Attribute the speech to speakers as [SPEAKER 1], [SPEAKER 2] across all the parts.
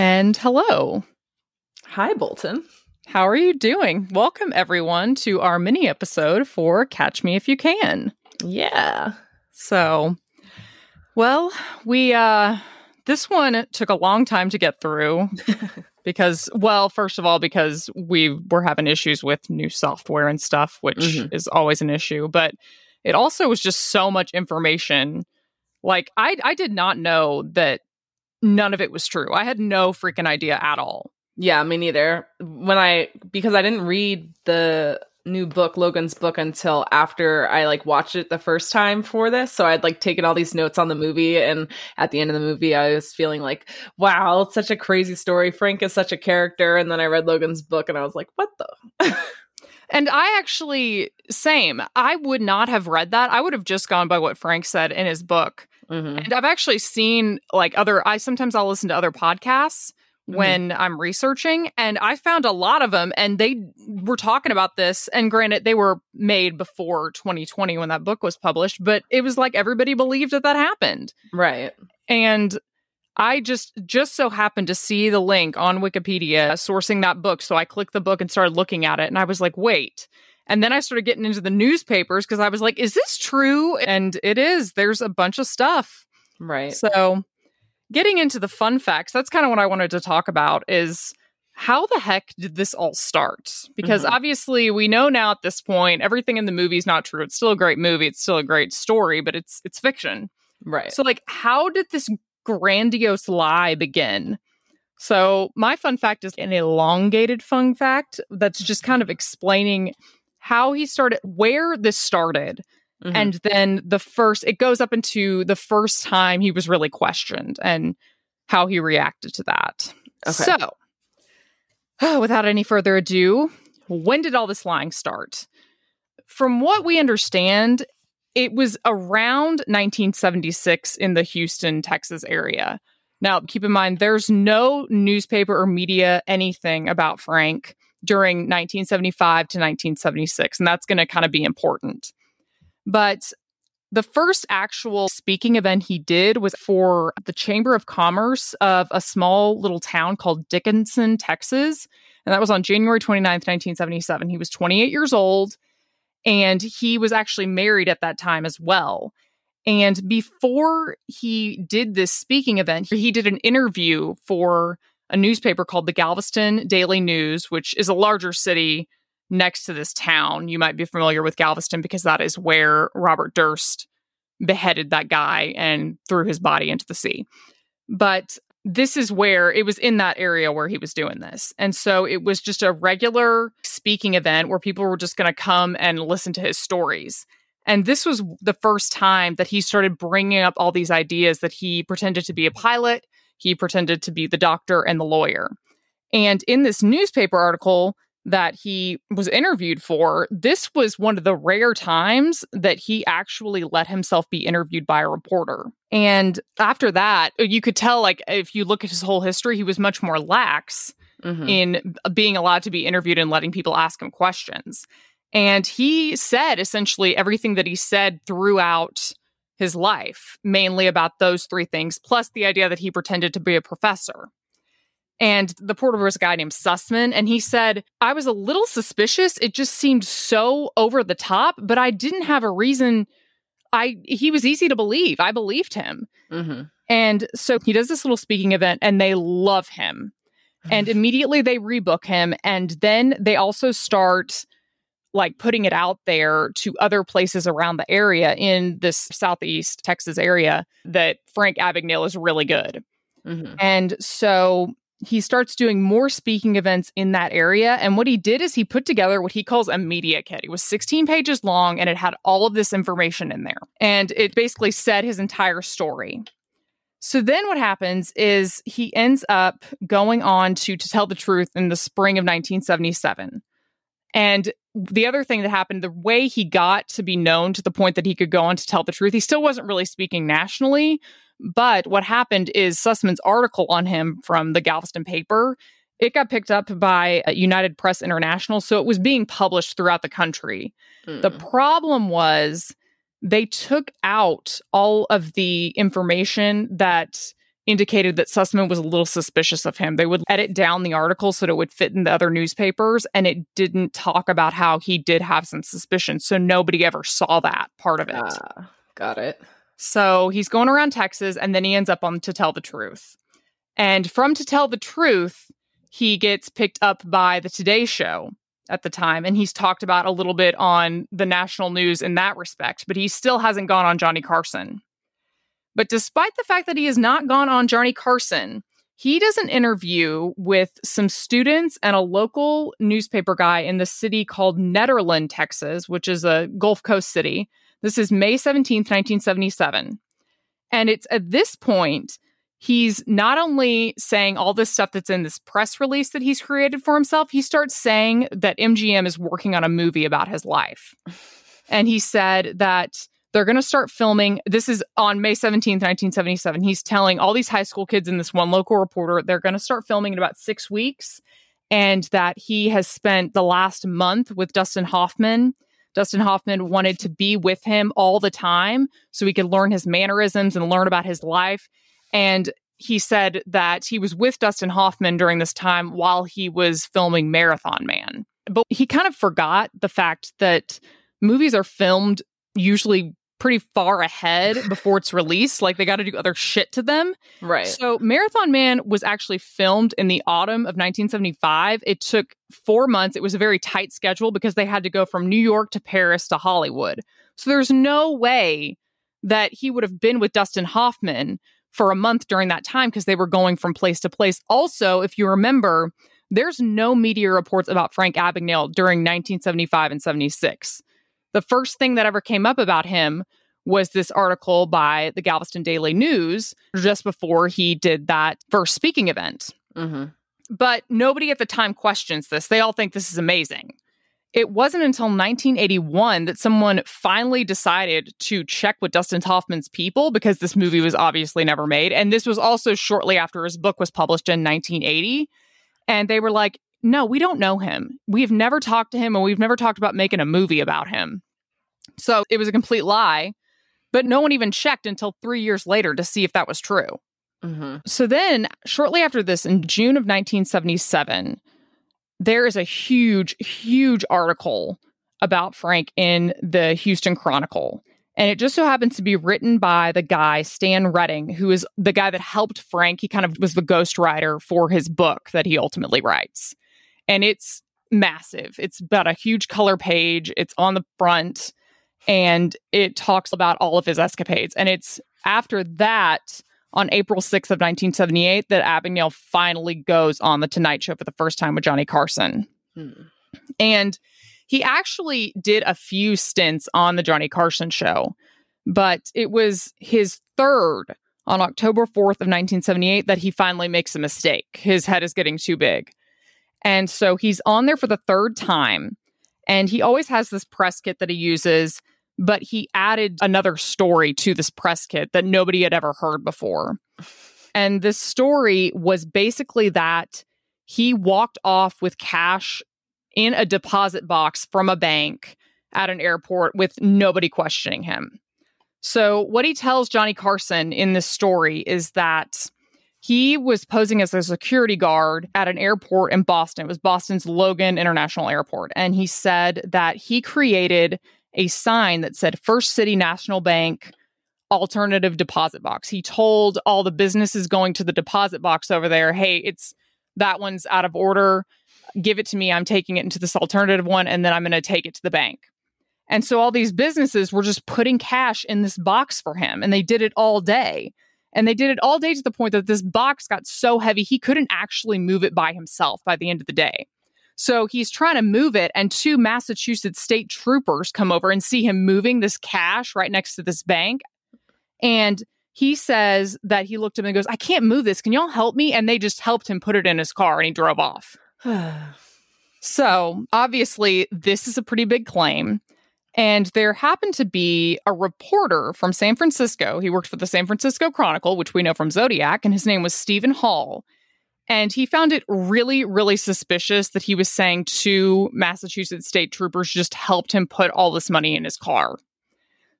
[SPEAKER 1] And hello.
[SPEAKER 2] Hi, Bolton.
[SPEAKER 1] How are you doing? Welcome, everyone, to our mini episode for Catch Me If You Can.
[SPEAKER 2] Yeah.
[SPEAKER 1] So, well, we, uh, this one took a long time to get through because, well, first of all, because we were having issues with new software and stuff, which
[SPEAKER 2] Mhm.
[SPEAKER 1] is always an issue, but it also was just so much information. Like, I, I did not know that none of it was true. I had no freaking idea at all.
[SPEAKER 2] Yeah, me neither. When I because I didn't read the new book, Logan's book, until after I like watched it the first time for this. So I'd like taken all these notes on the movie, and at the end of the movie, I was feeling like, "Wow, it's such a crazy story. Frank is such a character." And then I read Logan's book, and I was like, "What the?"
[SPEAKER 1] And I actually, same, I would not have read that. I would have just gone by what Frank said in his book.
[SPEAKER 2] Mhm.
[SPEAKER 1] And I've actually seen like other, I sometimes I'll listen to other podcasts
[SPEAKER 2] Mhm.
[SPEAKER 1] when I'm researching, and I found a lot of them, and they were talking about this. And granted, they were made before 2020 when that book was published, but it was like everybody believed that that happened.
[SPEAKER 2] Right.
[SPEAKER 1] And I just just so happened to see the link on Wikipedia sourcing that book. So I clicked the book and started looking at it. And I was like, wait. And then I started getting into the newspapers because I was like, is this true? And it is. There's a bunch of stuff.
[SPEAKER 2] Right.
[SPEAKER 1] So getting into the fun facts, that's kind of what I wanted to talk about is how the heck did this all start? Because
[SPEAKER 2] Mhm.
[SPEAKER 1] obviously we know now at this point everything in the movie is not true. It's still a great movie, it's still a great story, but it's it's fiction.
[SPEAKER 2] Right.
[SPEAKER 1] So, like, how did this grandiose lie begin? So, my fun fact is an elongated fun fact that's just kind of explaining how he started, where this started,
[SPEAKER 2] Mhm.
[SPEAKER 1] and then the first, it goes up into the first time he was really questioned and how he reacted to that.
[SPEAKER 2] Okay.
[SPEAKER 1] So, without any further ado, when did all this lying start? From what we understand, it was around 1976 in the Houston, Texas area. Now, keep in mind, there's no newspaper or media anything about Frank during 1975 to 1976, and that's going to kind of be important. But the first actual speaking event he did was for the Chamber of Commerce of a small little town called Dickinson, Texas. And that was on January 29th, 1977. He was 28 years old and he was actually married at that time as well. And before he did this speaking event, he did an interview for a newspaper called the Galveston Daily News, which is a larger city next to this town. You might be familiar with Galveston because that is where Robert Durst beheaded that guy and threw his body into the sea. But this is where it was in that area where he was doing this. And so it was just a regular speaking event where people were just going to come and listen to his stories. And this was the first time that he started bringing up all these ideas that he pretended to be a pilot, he pretended to be the doctor and the lawyer. And in this newspaper article that he was interviewed for, this was one of the rare times that he actually let himself be interviewed by a reporter. And after that, you could tell, like, if you look at his whole history, he was much more lax
[SPEAKER 2] Mhm.
[SPEAKER 1] in being allowed to be interviewed and letting people ask him questions. And he said essentially everything that he said throughout his life, mainly about those three things, plus the idea that he pretended to be a professor. And the porter was a guy named Sussman, and he said, I was a little suspicious. It just seemed so over the top, but I didn't have a reason. I he was easy to believe. I believed him.
[SPEAKER 2] Mhm.
[SPEAKER 1] And so he does this little speaking event and they love him. And immediately they rebook him. And then they also start like putting it out there to other places around the area in this southeast Texas area that Frank Abagnale is really good.
[SPEAKER 2] Mhm.
[SPEAKER 1] And so he starts doing more speaking events in that area. And what he did is he put together what he calls a media kit. It was 16 pages long and it had all of this information in there. And it basically said his entire story. So then what happens is he ends up going on to to tell the truth in the spring of 1977. And the other thing that happened, the way he got to be known to the point that he could go on to tell the truth, he still wasn't really speaking nationally. But what happened is Sussman's article on him from the Galveston paper, it got picked up by uh, United Press International. So it was being published throughout the country. The
[SPEAKER 2] Mm.
[SPEAKER 1] problem was they took out all of the information that indicated that Sussman was a little suspicious of him. They would edit down the article so that it would fit in the other newspapers, and it didn't talk about how he did have some suspicions. So nobody ever saw that part of it. Uh,
[SPEAKER 2] got it.
[SPEAKER 1] So he's going around Texas, and then he ends up on To Tell the Truth. And from To Tell the Truth, he gets picked up by the Today Show at the time, and he's talked about a little bit on the national news in that respect, but he still hasn't gone on Johnny Carson. But despite the fact that he has not gone on Johnny Carson, he does an interview with some students and a local newspaper guy in the city called Nederland, Texas, which is a Gulf Coast city. This is May 17th, 1977. And it's at this point he's not only saying all this stuff that's in this press release that he's created for himself, he starts saying that MGM is working on a movie about his life. And he said that they're going to start filming. This is on May 17th, 1977. He's telling all these high school kids and this one local reporter they're going to start filming in about six weeks and that he has spent the last month with Dustin Hoffman. Dustin Hoffman wanted to be with him all the time so he could learn his mannerisms and learn about his life. And he said that he was with Dustin Hoffman during this time while he was filming Marathon Man. But he kind of forgot the fact that movies are filmed usually pretty far ahead before it's released. Like they got to do other shit to them.
[SPEAKER 2] Right.
[SPEAKER 1] So Marathon Man was actually filmed in the autumn of 1975. It took four months. It was a very tight schedule because they had to go from New York to Paris to Hollywood. So there's no way that he would have been with Dustin Hoffman for a month during that time because they were going from place to place. Also, if you remember, there's no media reports about Frank Abagnale during 1975 and 76. The first thing that ever came up about him was this article by the Galveston Daily News just before he did that first speaking event. Mm-hmm. But nobody at the time questions this. They all think this is amazing. It wasn't until 1981 that someone finally decided to check with Dustin Hoffman's people because this movie was obviously never made. And this was also shortly after his book was published in 1980. And they were like, no, we don't know him. We've never talked to him and we've never talked about making a movie about him. So it was a complete lie. But no one even checked until three years later to see if that was true. Mm-hmm. So then, shortly after this, in June of 1977, there is a huge, huge article about Frank in the Houston Chronicle. And it just so happens to be written by the guy, Stan Redding, who is the guy that helped Frank. He kind of was the ghostwriter for his book that he ultimately writes. And it's massive. It's about a huge color page. It's on the front and it talks about all of his escapades. And it's after that on April 6th of 1978 that Abagnale finally goes on the Tonight Show for the first time with Johnny Carson. Hmm. And he actually did a few stints on the Johnny Carson show, but it was his third on October 4th of 1978 that he finally makes a mistake. His head is getting too big. And so he's on there for the third time. And he always has this press kit that he uses but he added another story to this press kit that nobody had ever heard before. And this story was basically that he walked off with cash in a deposit box from a bank at an airport with nobody questioning him. So, what he tells Johnny Carson in this story is that he was posing as a security guard at an airport in Boston. It was Boston's Logan International Airport. And he said that he created a sign that said First City National Bank alternative deposit box. He told all the businesses going to the deposit box over there, hey, it's that one's out of order. Give it to me. I'm taking it into this alternative one, and then I'm going to take it to the bank. And so all these businesses were just putting cash in this box for him, and they did it all day. And they did it all day to the point that this box got so heavy he couldn't actually move it by himself by the end of the day. So he's trying to move it, and two Massachusetts state troopers come over and see him moving this cash right next to this bank. And he says that he looked at him and goes, I can't move this. Can y'all help me? And they just helped him put it in his car and he drove off. so obviously, this is a pretty big claim. And there happened to be a reporter from San Francisco. He worked for the San Francisco Chronicle, which we know from Zodiac, and his name was Stephen Hall. And he found it really, really suspicious that he was saying two Massachusetts state troopers just helped him put all this money in his car.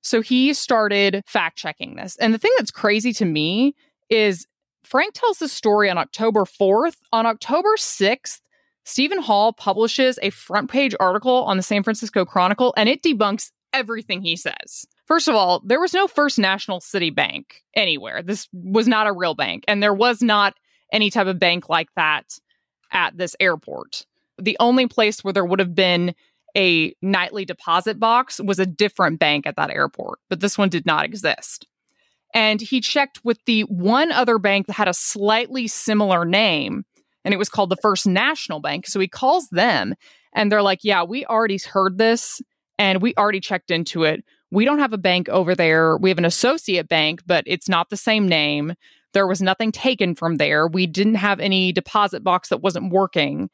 [SPEAKER 1] So he started fact checking this. And the thing that's crazy to me is Frank tells this story on October 4th. On October 6th, Stephen Hall publishes a front page article on the San Francisco Chronicle and it debunks everything he says. First of all, there was no First National City Bank anywhere. This was not a real bank, and there was not any type of bank like that at this airport. The only place where there would have been a nightly deposit box was a different bank at that airport, but this one did not exist. And he checked with the one other bank that had a slightly similar name, and it was called the First National Bank. So he calls them, and they're like, Yeah, we already heard this, and we already checked into it. We don't have a bank over there. We have an associate bank, but it's not the same name. There was nothing taken from there. We didn't have any deposit box that wasn't working.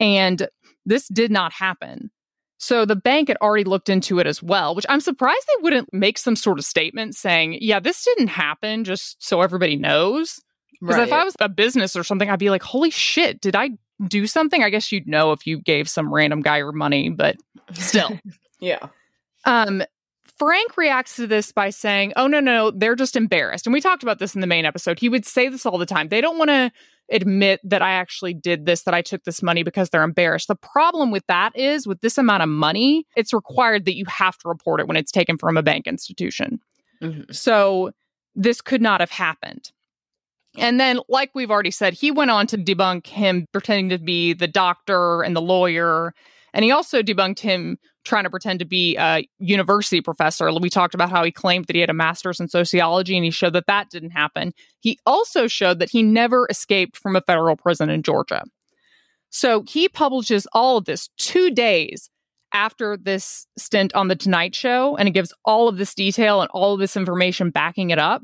[SPEAKER 1] And this did not happen. So the bank had already looked into it as well, which I'm surprised they wouldn't make some sort of statement saying, yeah, this didn't happen, just so everybody knows. Because right. if I was a business or something, I'd be like, holy shit, did I do something? I guess you'd know if you gave some random guy your money, but still.
[SPEAKER 2] yeah.
[SPEAKER 1] Um, Frank reacts to this by saying, Oh, no, no, they're just embarrassed. And we talked about this in the main episode. He would say this all the time. They don't want to admit that I actually did this, that I took this money because they're embarrassed. The problem with that is with this amount of money, it's required that you have to report it when it's taken from a bank institution. Mm-hmm. So this could not have happened. And then, like we've already said, he went on to debunk him pretending to be the doctor and the lawyer. And he also debunked him trying to pretend to be a university professor. We talked about how he claimed that he had a master's in sociology and he showed that that didn't happen. He also showed that he never escaped from a federal prison in Georgia. So he publishes all of this two days after this stint on The Tonight Show, and it gives all of this detail and all of this information backing it up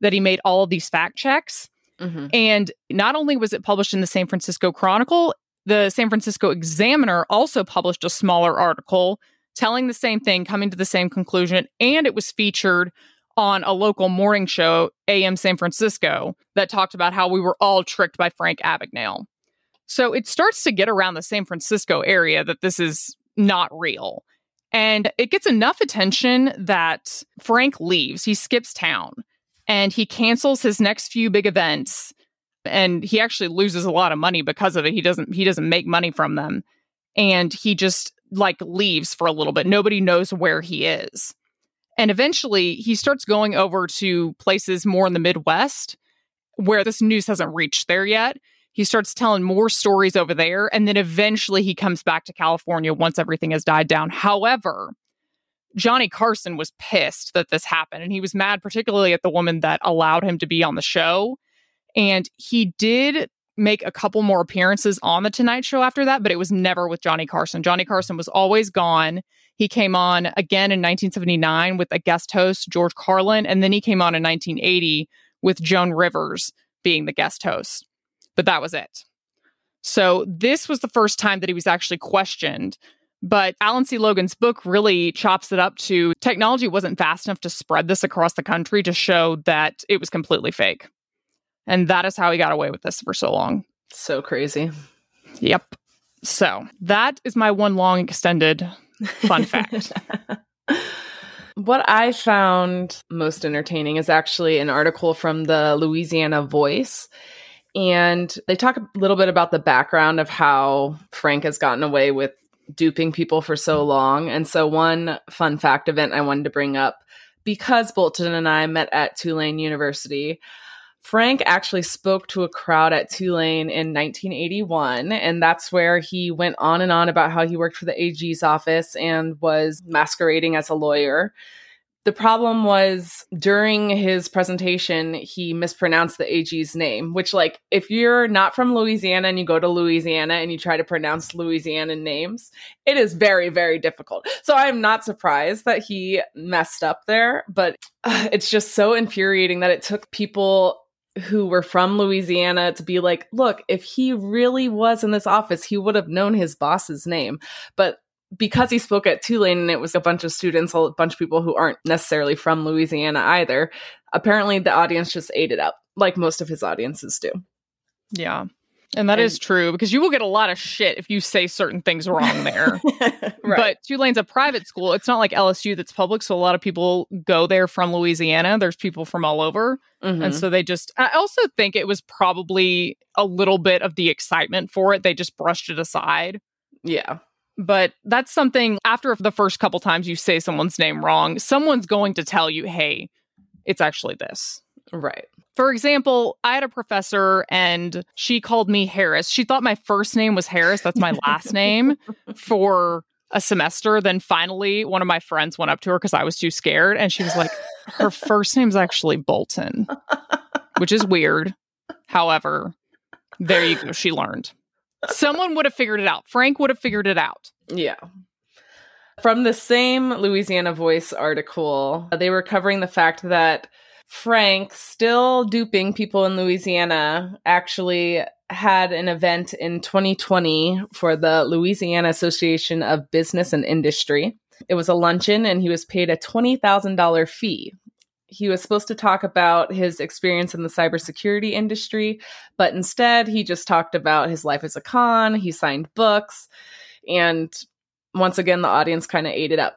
[SPEAKER 1] that he made all of these fact checks. Mm-hmm. And not only was it published in the San Francisco Chronicle, the San Francisco Examiner also published a smaller article telling the same thing, coming to the same conclusion, and it was featured on a local morning show, AM San Francisco, that talked about how we were all tricked by Frank Abagnale. So it starts to get around the San Francisco area that this is not real. And it gets enough attention that Frank leaves. He skips town and he cancels his next few big events and he actually loses a lot of money because of it. He doesn't he doesn't make money from them. And he just like leaves for a little bit. Nobody knows where he is. And eventually he starts going over to places more in the Midwest where this news hasn't reached there yet. He starts telling more stories over there. And then eventually he comes back to California once everything has died down. However, Johnny Carson was pissed that this happened. And he was mad, particularly at the woman that allowed him to be on the show and he did make a couple more appearances on the Tonight Show after that, but it was never with Johnny Carson. Johnny Carson was always gone. He came on again in 1979 with a guest host, George Carlin, and then he came on in 1980 with Joan Rivers being the guest host. But that was it. So this was the first time that he was actually questioned. But Alan C. Logan's book really chops it up to technology wasn't fast enough to spread this across the country to show that it was completely fake. And that is how he got away with this for so long.
[SPEAKER 2] So crazy.
[SPEAKER 1] Yep. So that is my one long extended fun fact.
[SPEAKER 2] What I found most entertaining is actually an article from the Louisiana Voice. And they talk a little bit about the background of how Frank has gotten away with duping people for so long. And so, one fun fact event I wanted to bring up because Bolton and I met at Tulane University, Frank actually spoke to a crowd at Tulane in 1981, and that's where he went on and on about how he worked for the AG's office and was masquerading as a lawyer. The problem was during his presentation, he mispronounced the AG's name, which, like, if you're not from Louisiana and you go to Louisiana and you try to pronounce Louisiana names, it is very, very difficult. So I'm not surprised that he messed up there, but uh, it's just so infuriating that it took people who were from Louisiana to be like, look, if he really was in this office, he would have known his boss's name. But because he spoke at Tulane and it was a bunch of students, a bunch of people who aren't necessarily from Louisiana either, apparently the audience just ate it up, like most of his audiences do.
[SPEAKER 1] Yeah. And that and, is true because you will get a lot of shit if you say certain things wrong there. right. But Tulane's a private school. It's not like LSU that's public. So a lot of people go there from Louisiana. There's people from all over. Mm-hmm. And so they just, I also think it was probably a little bit of the excitement for it. They just brushed it aside.
[SPEAKER 2] Yeah.
[SPEAKER 1] But that's something after the first couple times you say someone's name wrong, someone's going to tell you, hey, it's actually this.
[SPEAKER 2] Right.
[SPEAKER 1] For example, I had a professor and she called me Harris. She thought my first name was Harris. That's my last name for a semester. Then finally, one of my friends went up to her because I was too scared. And she was like, her first name's actually Bolton, which is weird. However, there you go. She learned. Someone would have figured it out. Frank would have figured it out.
[SPEAKER 2] Yeah. From the same Louisiana Voice article, they were covering the fact that Frank, still duping people in Louisiana, actually had an event in 2020 for the Louisiana Association of Business and Industry. It was a luncheon, and he was paid a $20,000 fee. He was supposed to talk about his experience in the cybersecurity industry, but instead, he just talked about his life as a con. He signed books, and once again, the audience kind of ate it up.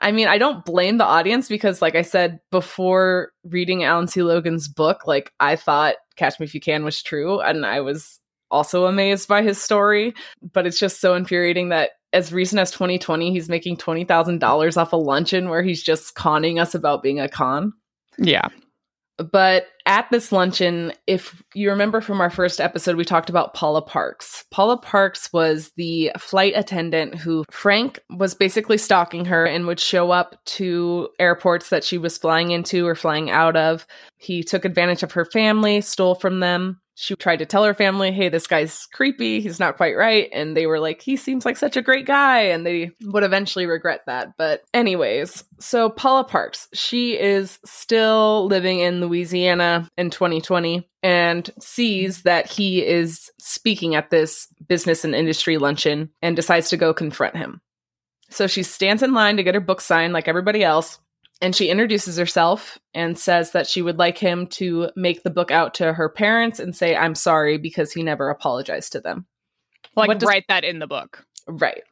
[SPEAKER 2] I mean, I don't blame the audience because, like I said before reading Alan C. Logan's book, like I thought Catch Me If You Can was true, and I was also amazed by his story. But it's just so infuriating that as recent as 2020, he's making $20,000 off a luncheon where he's just conning us about being a con.
[SPEAKER 1] Yeah.
[SPEAKER 2] But at this luncheon, if you remember from our first episode, we talked about Paula Parks. Paula Parks was the flight attendant who Frank was basically stalking her and would show up to airports that she was flying into or flying out of. He took advantage of her family, stole from them, she tried to tell her family, hey, this guy's creepy. He's not quite right. And they were like, he seems like such a great guy. And they would eventually regret that. But, anyways, so Paula Parks, she is still living in Louisiana in 2020 and sees that he is speaking at this business and industry luncheon and decides to go confront him. So she stands in line to get her book signed like everybody else and she introduces herself and says that she would like him to make the book out to her parents and say i'm sorry because he never apologized to them
[SPEAKER 1] like does, write that in the book
[SPEAKER 2] right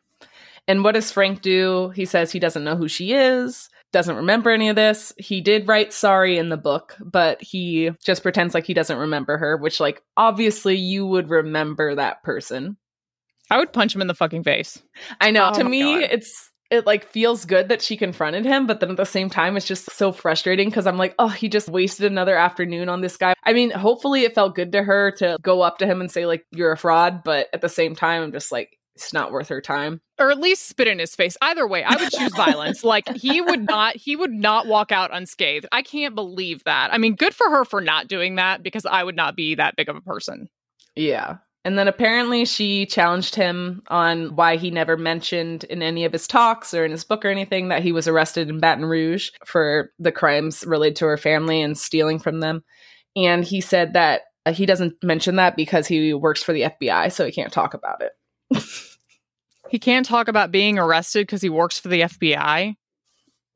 [SPEAKER 2] and what does frank do he says he doesn't know who she is doesn't remember any of this he did write sorry in the book but he just pretends like he doesn't remember her which like obviously you would remember that person
[SPEAKER 1] I would punch him in the fucking face.
[SPEAKER 2] I know. Oh to me, God. it's it like feels good that she confronted him, but then at the same time, it's just so frustrating because I'm like, oh, he just wasted another afternoon on this guy. I mean, hopefully it felt good to her to go up to him and say, like, you're a fraud, but at the same time, I'm just like, it's not worth her time.
[SPEAKER 1] Or at least spit in his face. Either way, I would choose violence. Like he would not he would not walk out unscathed. I can't believe that. I mean, good for her for not doing that because I would not be that big of a person.
[SPEAKER 2] Yeah. And then apparently she challenged him on why he never mentioned in any of his talks or in his book or anything that he was arrested in Baton Rouge for the crimes related to her family and stealing from them. And he said that uh, he doesn't mention that because he works for the FBI, so he can't talk about it.
[SPEAKER 1] he can't talk about being arrested because he works for the FBI.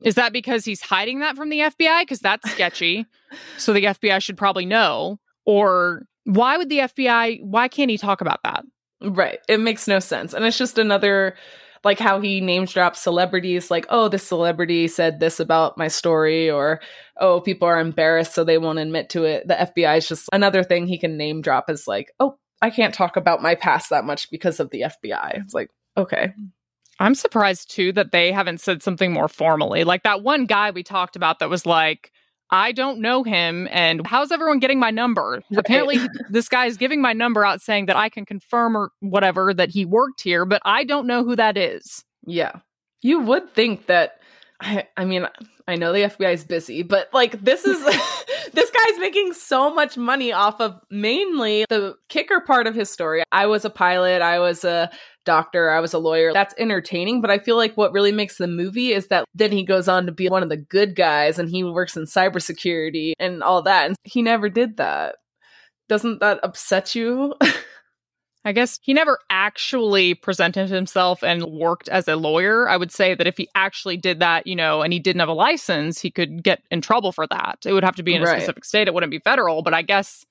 [SPEAKER 1] Is that because he's hiding that from the FBI? Because that's sketchy. so the FBI should probably know. Or why would the FBI, why can't he talk about that?
[SPEAKER 2] Right. It makes no sense. And it's just another, like how he names drops celebrities, like, oh, this celebrity said this about my story, or oh, people are embarrassed, so they won't admit to it. The FBI is just another thing he can name drop is like, oh, I can't talk about my past that much because of the FBI. It's like, okay.
[SPEAKER 1] I'm surprised too that they haven't said something more formally. Like that one guy we talked about that was like, I don't know him. And how's everyone getting my number? Right. Apparently, this guy is giving my number out saying that I can confirm or whatever that he worked here, but I don't know who that is.
[SPEAKER 2] Yeah. You would think that, I, I mean, I know the FBI is busy, but like this is, this guy's making so much money off of mainly the kicker part of his story. I was a pilot, I was a doctor, I was a lawyer. That's entertaining, but I feel like what really makes the movie is that then he goes on to be one of the good guys and he works in cybersecurity and all that. And he never did that. Doesn't that upset you?
[SPEAKER 1] I guess he never actually presented himself and worked as a lawyer. I would say that if he actually did that, you know, and he didn't have a license, he could get in trouble for that. It would have to be in a right. specific state. It wouldn't be federal, but I guess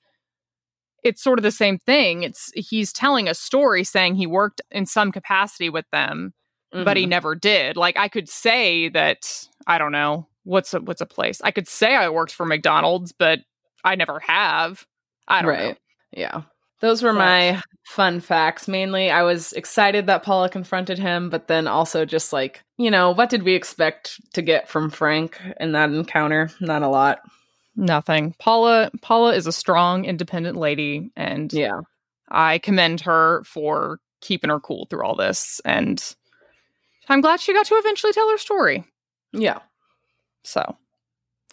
[SPEAKER 1] it's sort of the same thing. It's he's telling a story saying he worked in some capacity with them, mm-hmm. but he mm-hmm. never did. Like I could say that I don't know what's a, what's a place. I could say I worked for McDonald's, but I never have. I don't right. know.
[SPEAKER 2] Yeah. Those were my fun facts mainly. I was excited that Paula confronted him, but then also just like, you know, what did we expect to get from Frank in that encounter? Not a lot.
[SPEAKER 1] Nothing. Paula Paula is a strong, independent lady and
[SPEAKER 2] yeah.
[SPEAKER 1] I commend her for keeping her cool through all this and I'm glad she got to eventually tell her story.
[SPEAKER 2] Yeah.
[SPEAKER 1] So,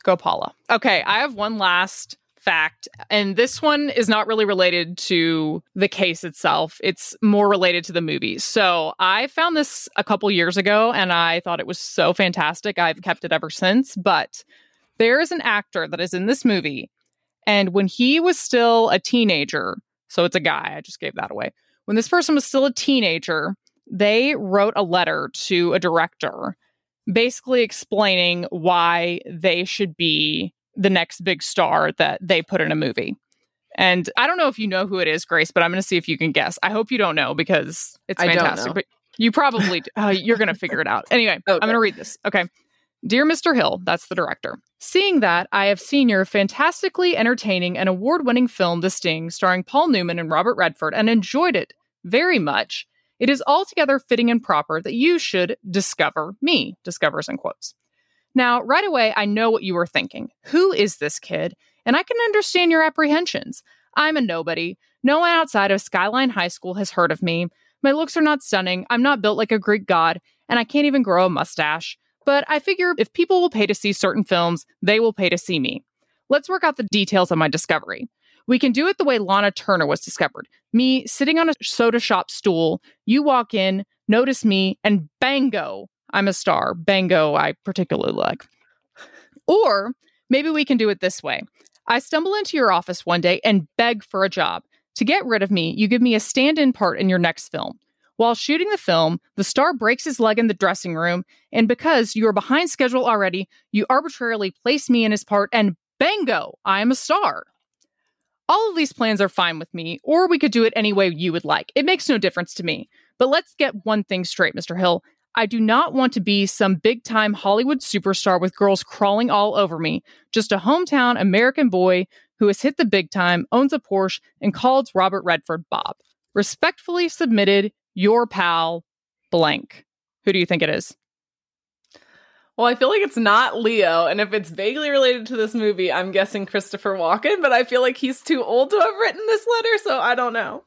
[SPEAKER 1] go Paula. Okay, I have one last fact, and this one is not really related to the case itself. It's more related to the movie. So I found this a couple years ago and I thought it was so fantastic. I've kept it ever since. But there is an actor that is in this movie. And when he was still a teenager, so it's a guy, I just gave that away. When this person was still a teenager, they wrote a letter to a director basically explaining why they should be the next big star that they put in a movie. And I don't know if you know who it is, Grace, but I'm going to see if you can guess. I hope you don't know because it's fantastic. But you probably uh, you're going to figure it out. Anyway, okay. I'm going to read this. Okay. Dear Mr. Hill, that's the director. Seeing that, I have seen your fantastically entertaining and award winning film, The Sting, starring Paul Newman and Robert Redford, and enjoyed it very much. It is altogether fitting and proper that you should discover me, discovers in quotes. Now, right away, I know what you were thinking. Who is this kid? And I can understand your apprehensions. I'm a nobody. No one outside of Skyline High School has heard of me. My looks are not stunning. I'm not built like a Greek god, and I can't even grow a mustache. But I figure if people will pay to see certain films, they will pay to see me. Let's work out the details of my discovery. We can do it the way Lana Turner was discovered. Me sitting on a soda shop stool, you walk in, notice me, and bango, I'm a star. Bango, I particularly like. Or maybe we can do it this way I stumble into your office one day and beg for a job. To get rid of me, you give me a stand in part in your next film. While shooting the film, the star breaks his leg in the dressing room, and because you are behind schedule already, you arbitrarily place me in his part, and bango, I am a star. All of these plans are fine with me, or we could do it any way you would like. It makes no difference to me. But let's get one thing straight, Mr. Hill. I do not want to be some big time Hollywood superstar with girls crawling all over me, just a hometown American boy who has hit the big time, owns a Porsche, and calls Robert Redford Bob. Respectfully submitted, your pal, blank. Who do you think it is?
[SPEAKER 2] Well, I feel like it's not Leo, and if it's vaguely related to this movie, I'm guessing Christopher Walken, but I feel like he's too old to have written this letter, so I don't know.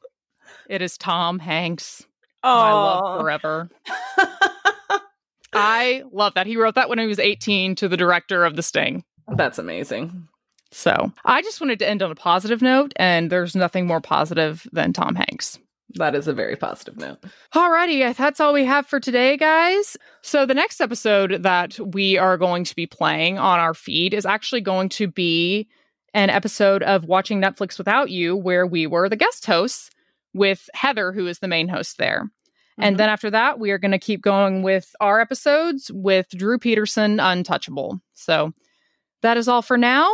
[SPEAKER 1] It is Tom Hanks. Oh, my love forever. I love that. He wrote that when he was 18 to the director of The Sting.
[SPEAKER 2] That's amazing.
[SPEAKER 1] So I just wanted to end on a positive note, and there's nothing more positive than Tom Hanks.
[SPEAKER 2] That is a very positive note.
[SPEAKER 1] Alrighty, that's all we have for today, guys. So the next episode that we are going to be playing on our feed is actually going to be an episode of Watching Netflix Without You, where we were the guest hosts with Heather, who is the main host there. Mm-hmm. And then after that, we are going to keep going with our episodes with Drew Peterson, Untouchable. So that is all for now.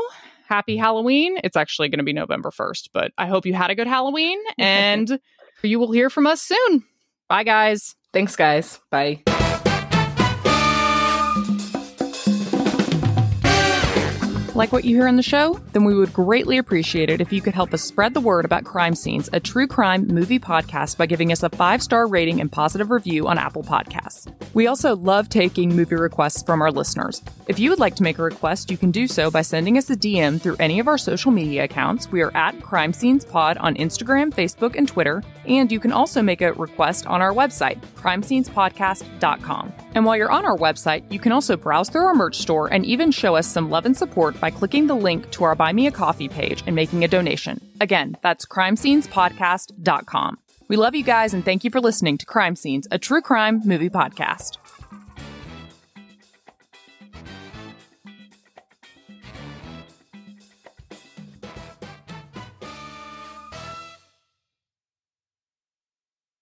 [SPEAKER 1] Happy Halloween. It's actually going to be November 1st, but I hope you had a good Halloween and you will hear from us soon. Bye, guys.
[SPEAKER 2] Thanks, guys. Bye.
[SPEAKER 1] Like what you hear on the show? Then we would greatly appreciate it if you could help us spread the word about Crime Scenes, a true crime movie podcast, by giving us a five star rating and positive review on Apple Podcasts. We also love taking movie requests from our listeners. If you would like to make a request, you can do so by sending us a DM through any of our social media accounts. We are at Crime Scenes Pod on Instagram, Facebook, and Twitter. And you can also make a request on our website, crimescenespodcast.com. And while you're on our website, you can also browse through our merch store and even show us some love and support by clicking the link to our Buy Me a Coffee page and making a donation. Again, that's crimescenespodcast.com. We love you guys and thank you for listening to Crime Scenes, a true crime movie podcast.